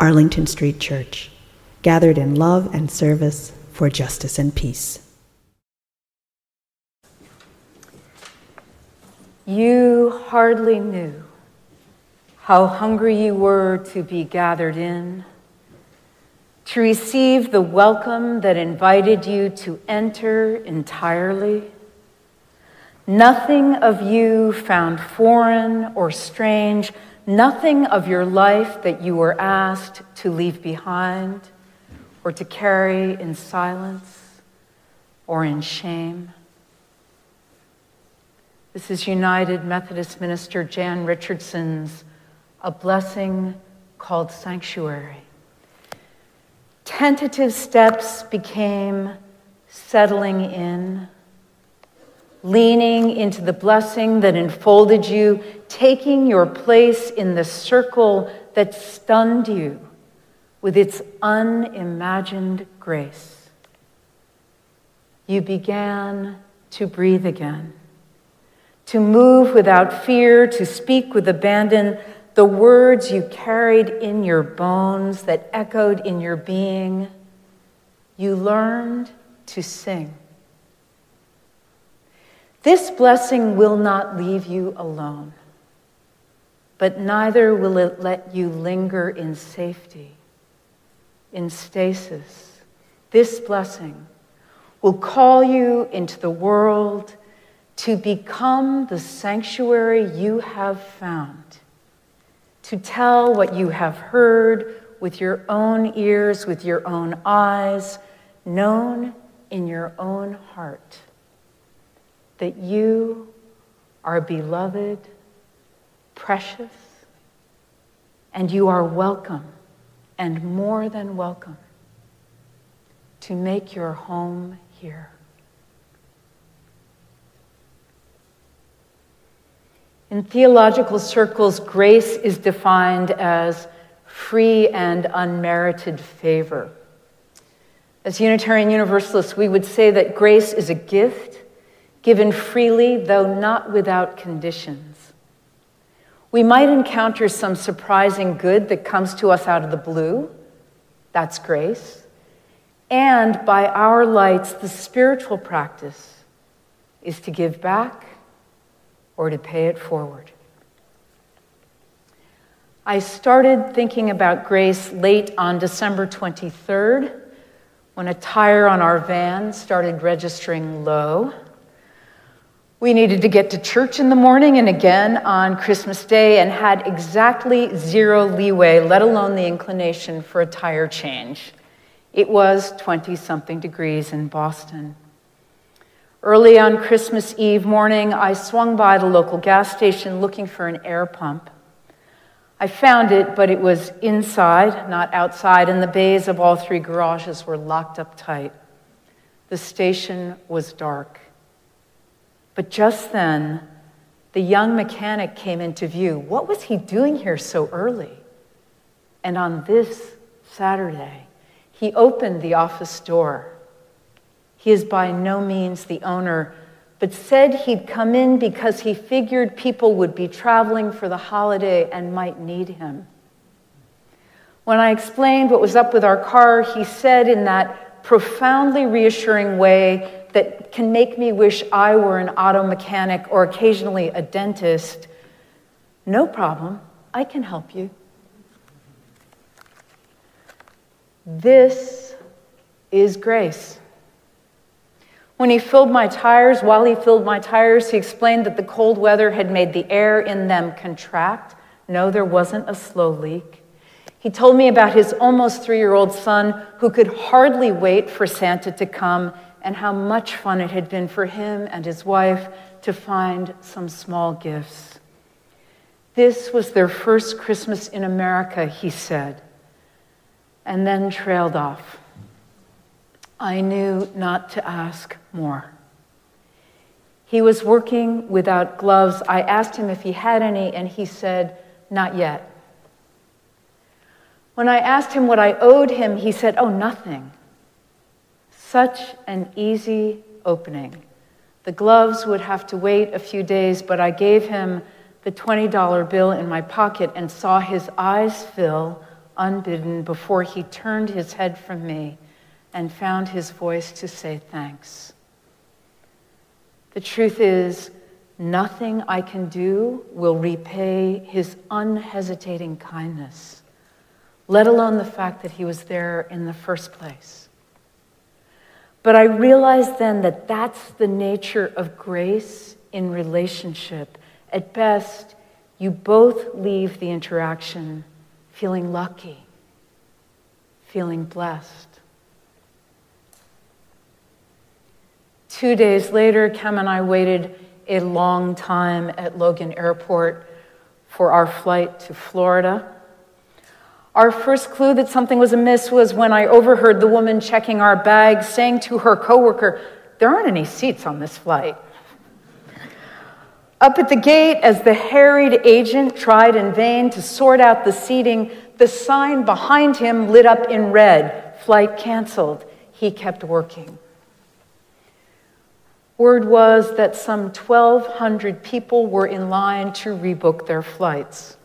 Arlington Street Church, gathered in love and service for justice and peace. You hardly knew how hungry you were to be gathered in, to receive the welcome that invited you to enter entirely. Nothing of you found foreign or strange Nothing of your life that you were asked to leave behind or to carry in silence or in shame. This is United Methodist Minister Jan Richardson's A Blessing Called Sanctuary. Tentative steps became settling in leaning into the blessing that enfolded you, taking your place in the circle that stunned you with its unimagined grace. You began to breathe again, to move without fear, to speak with abandon the words you carried in your bones that echoed in your being. You learned to sing. This blessing will not leave you alone, but neither will it let you linger in safety, in stasis. This blessing will call you into the world to become the sanctuary you have found, to tell what you have heard with your own ears, with your own eyes, known in your own heart that you are beloved, precious, and you are welcome and more than welcome to make your home here. In theological circles, grace is defined as free and unmerited favor. As Unitarian Universalists, we would say that grace is a gift given freely, though not without conditions. We might encounter some surprising good that comes to us out of the blue. That's grace. And by our lights, the spiritual practice is to give back or to pay it forward. I started thinking about grace late on December 23rd when a tire on our van started registering low. We needed to get to church in the morning and again on Christmas Day and had exactly zero leeway, let alone the inclination for a tire change. It was 20 something degrees in Boston. Early on Christmas Eve morning, I swung by the local gas station looking for an air pump. I found it, but it was inside, not outside, and the bays of all three garages were locked up tight. The station was dark. But just then, the young mechanic came into view. What was he doing here so early? And on this Saturday, he opened the office door. He is by no means the owner, but said he'd come in because he figured people would be traveling for the holiday and might need him. When I explained what was up with our car, he said in that profoundly reassuring way that can make me wish I were an auto mechanic or occasionally a dentist, no problem, I can help you. This is grace. When he filled my tires, while he filled my tires, he explained that the cold weather had made the air in them contract. No, there wasn't a slow leak. He told me about his almost three year old son who could hardly wait for Santa to come and how much fun it had been for him and his wife to find some small gifts. This was their first Christmas in America, he said. and then trailed off. I knew not to ask more. He was working without gloves. I asked him if he had any, and he said, Not yet. When I asked him what I owed him, he said, Oh, nothing. Such an easy opening. The gloves would have to wait a few days, but I gave him the $20 bill in my pocket and saw his eyes fill unbidden before he turned his head from me and found his voice to say thanks. The truth is, nothing I can do will repay his unhesitating kindness, let alone the fact that he was there in the first place. But I realized then that that's the nature of grace in relationship. At best, you both leave the interaction feeling lucky, feeling blessed. Two days later, Kem and I waited a long time at Logan Airport for our flight to Florida. Our first clue that something was amiss was when I overheard the woman checking our bags saying to her coworker, There aren't any seats on this flight. Up at the gate, as the harried agent tried in vain to sort out the seating, the sign behind him lit up in red flight canceled. He kept working. Word was that some 1,200 people were in line to rebook their flights,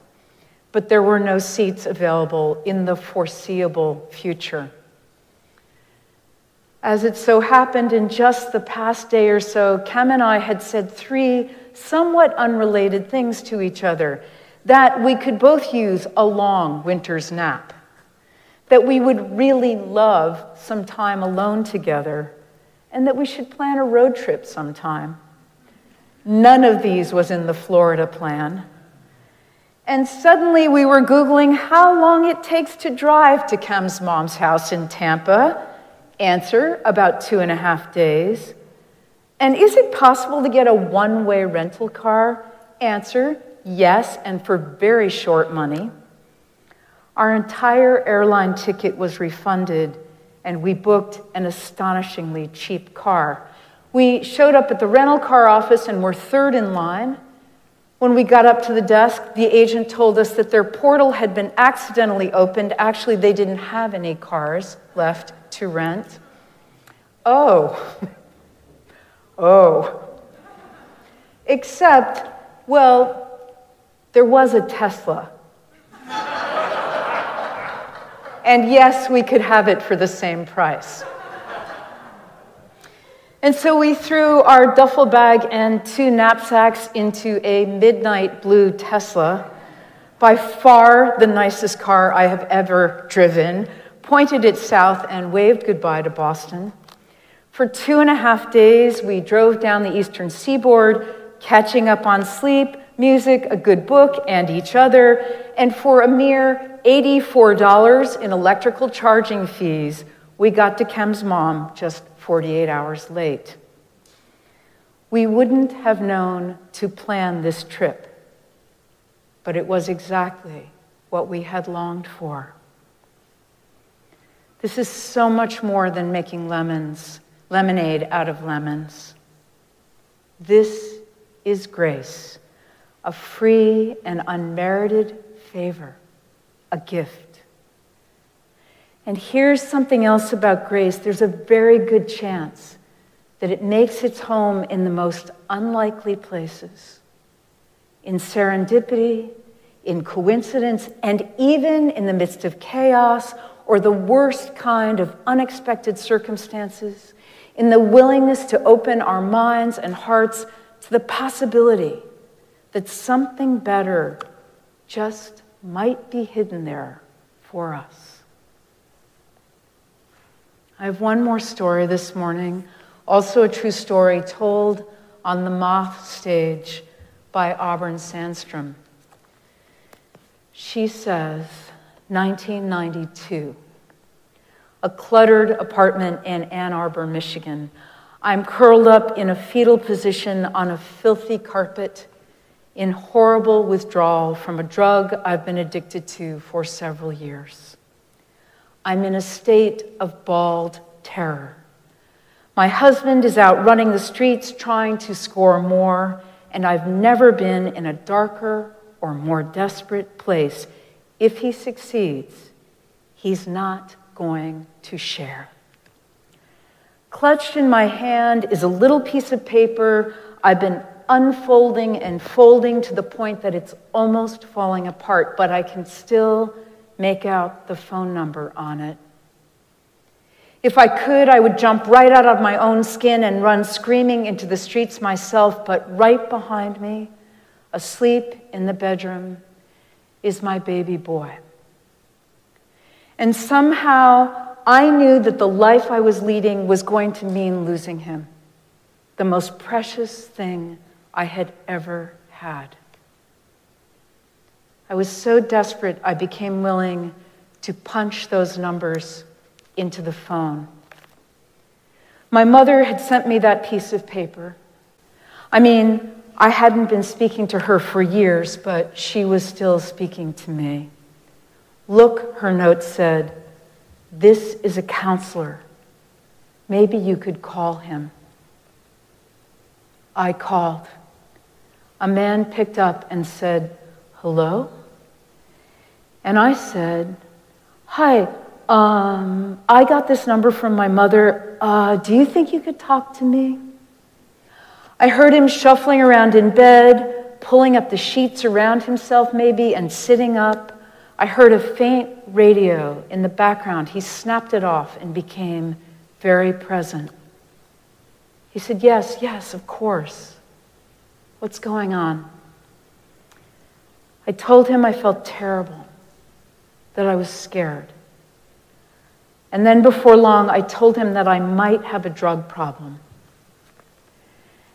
but there were no seats available in the foreseeable future. As it so happened, in just the past day or so, Kem and I had said three somewhat unrelated things to each other that we could both use a long winter's nap, that we would really love some time alone together, and that we should plan a road trip sometime. None of these was in the Florida plan. And suddenly we were Googling how long it takes to drive to Kem's mom's house in Tampa. Answer about two and a half days. And is it possible to get a one way rental car? Answer yes, and for very short money. Our entire airline ticket was refunded, and we booked an astonishingly cheap car. We showed up at the rental car office and were third in line. When we got up to the desk, the agent told us that their portal had been accidentally opened. Actually, they didn't have any cars left to rent. Oh, Oh. Except, well, there was a Tesla. and yes, we could have it for the same price. And so we threw our duffel bag and two knapsacks into a midnight blue Tesla, by far the nicest car I have ever driven, pointed it south, and waved goodbye to Boston. For two and a half days, we drove down the eastern seaboard, catching up on sleep, music, a good book, and each other. And for a mere $84 in electrical charging fees, we got to Kem's mom just 48 hours late. We wouldn't have known to plan this trip, but it was exactly what we had longed for. This is so much more than making lemons lemonade out of lemons. This is grace, a free and unmerited favor, a gift. And here's something else about grace there's a very good chance that it makes its home in the most unlikely places in serendipity, in coincidence, and even in the midst of chaos or the worst kind of unexpected circumstances in the willingness to open our minds and hearts to the possibility that something better just might be hidden there for us. I have one more story this morning, also a true story told on the Moth stage by Auburn Sandstrom. She says, 1992 a cluttered apartment in Ann Arbor, Michigan. I'm curled up in a fetal position on a filthy carpet in horrible withdrawal from a drug I've been addicted to for several years. I'm in a state of bald terror. My husband is out running the streets trying to score more, and I've never been in a darker or more desperate place. If he succeeds, he's not going to share. Clutched in my hand is a little piece of paper I've been unfolding and folding to the point that it's almost falling apart, but I can still make out the phone number on it. If I could, I would jump right out of my own skin and run screaming into the streets myself, but right behind me, asleep in the bedroom, is my baby boy. And somehow I knew that the life I was leading was going to mean losing him, the most precious thing I had ever had. I was so desperate, I became willing to punch those numbers into the phone. My mother had sent me that piece of paper. I mean, I hadn't been speaking to her for years, but she was still speaking to me. Look, her note said, this is a counselor. Maybe you could call him. I called. A man picked up and said, Hello? And I said, Hi, um, I got this number from my mother. Uh, do you think you could talk to me? I heard him shuffling around in bed, pulling up the sheets around himself, maybe, and sitting up. I heard a faint radio in the background. He snapped it off and became very present. He said, Yes, yes, of course. What's going on? I told him I felt terrible, that I was scared. And then before long, I told him that I might have a drug problem.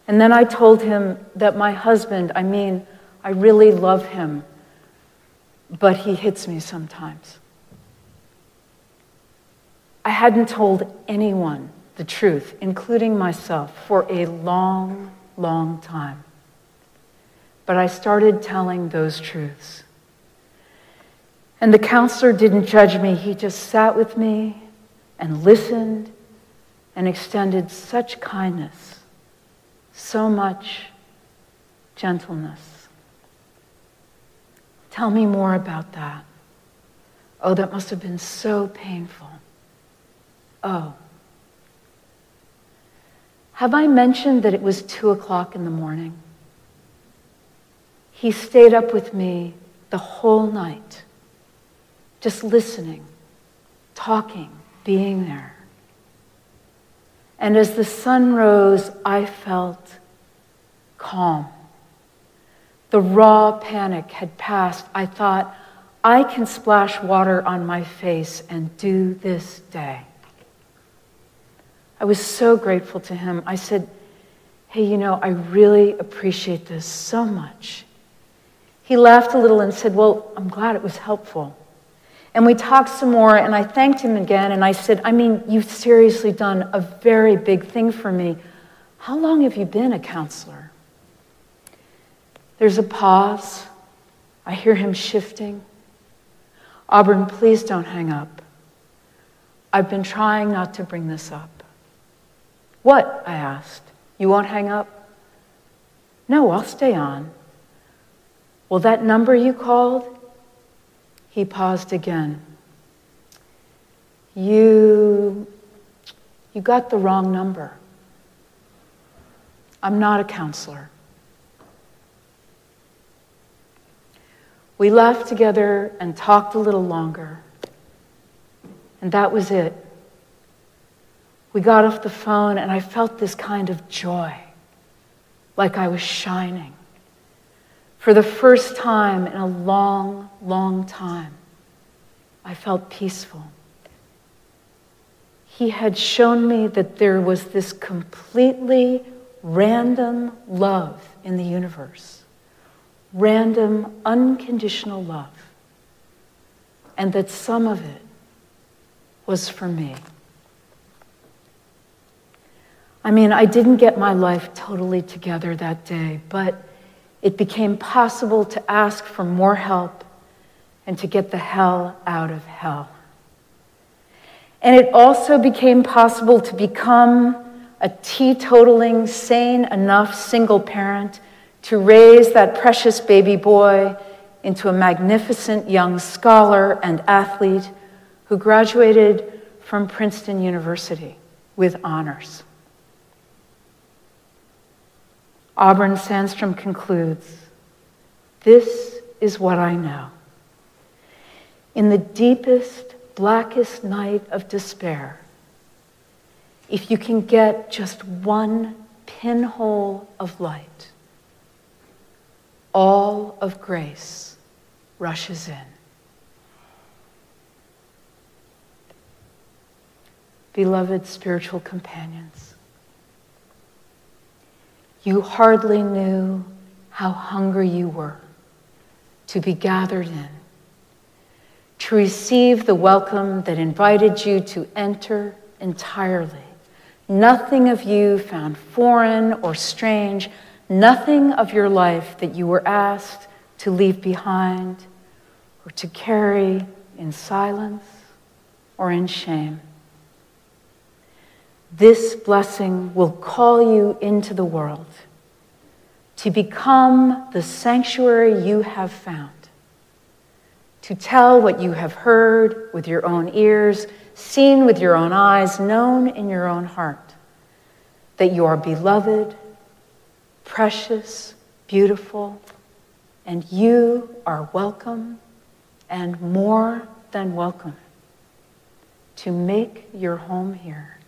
And then I told him that my husband, I mean, I really love him but he hits me sometimes. I hadn't told anyone the truth, including myself, for a long, long time. But I started telling those truths. And the counselor didn't judge me, he just sat with me and listened and extended such kindness, so much gentleness. Tell me more about that. Oh, that must have been so painful. Oh. Have I mentioned that it was two o'clock in the morning? He stayed up with me the whole night, just listening, talking, being there. And as the sun rose, I felt calm. The raw panic had passed. I thought, I can splash water on my face and do this day. I was so grateful to him. I said, Hey, you know, I really appreciate this so much. He laughed a little and said, Well, I'm glad it was helpful. And we talked some more, and I thanked him again, and I said, I mean, you've seriously done a very big thing for me. How long have you been a counselor? There's a pause. I hear him shifting. Auburn, please don't hang up. I've been trying not to bring this up. What? I asked. You won't hang up? No, I'll stay on. Well, that number you called? He paused again. You, you got the wrong number. I'm not a counselor. We laughed together and talked a little longer. And that was it. We got off the phone, and I felt this kind of joy, like I was shining. For the first time in a long, long time, I felt peaceful. He had shown me that there was this completely random love in the universe random, unconditional love, and that some of it was for me. I mean, I didn't get my life totally together that day, but it became possible to ask for more help and to get the hell out of hell. And it also became possible to become a teetotaling, sane enough single parent to raise that precious baby boy into a magnificent young scholar and athlete who graduated from Princeton University with honors. Auburn Sandstrom concludes This is what I know. In the deepest, blackest night of despair, if you can get just one pinhole of light, all of grace rushes in. Beloved spiritual companions, you hardly knew how hungry you were to be gathered in, to receive the welcome that invited you to enter entirely. Nothing of you found foreign or strange, nothing of your life that you were asked to leave behind or to carry in silence or in shame. This blessing will call you into the world to become the sanctuary you have found, to tell what you have heard with your own ears, seen with your own eyes, known in your own heart, that you are beloved, precious, beautiful, and you are welcome and more than welcome to make your home here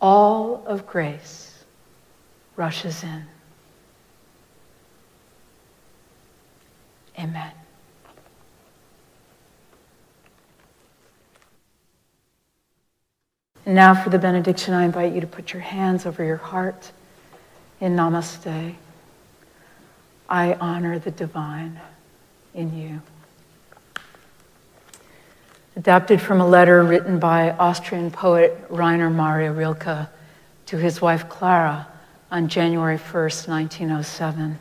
all of grace rushes in. Amen. And now for the benediction, I invite you to put your hands over your heart in namaste. I honor the divine in you adapted from a letter written by Austrian poet Rainer Maria Rilke to his wife Clara on January 1st, 1907.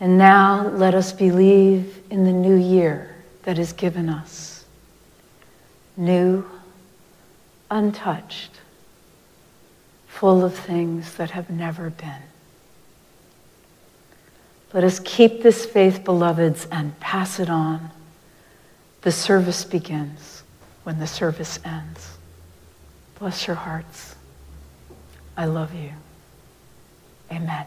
And now let us believe in the new year that is given us. New, untouched, full of things that have never been. Let us keep this faith, beloveds, and pass it on the service begins when the service ends. Bless your hearts. I love you. Amen.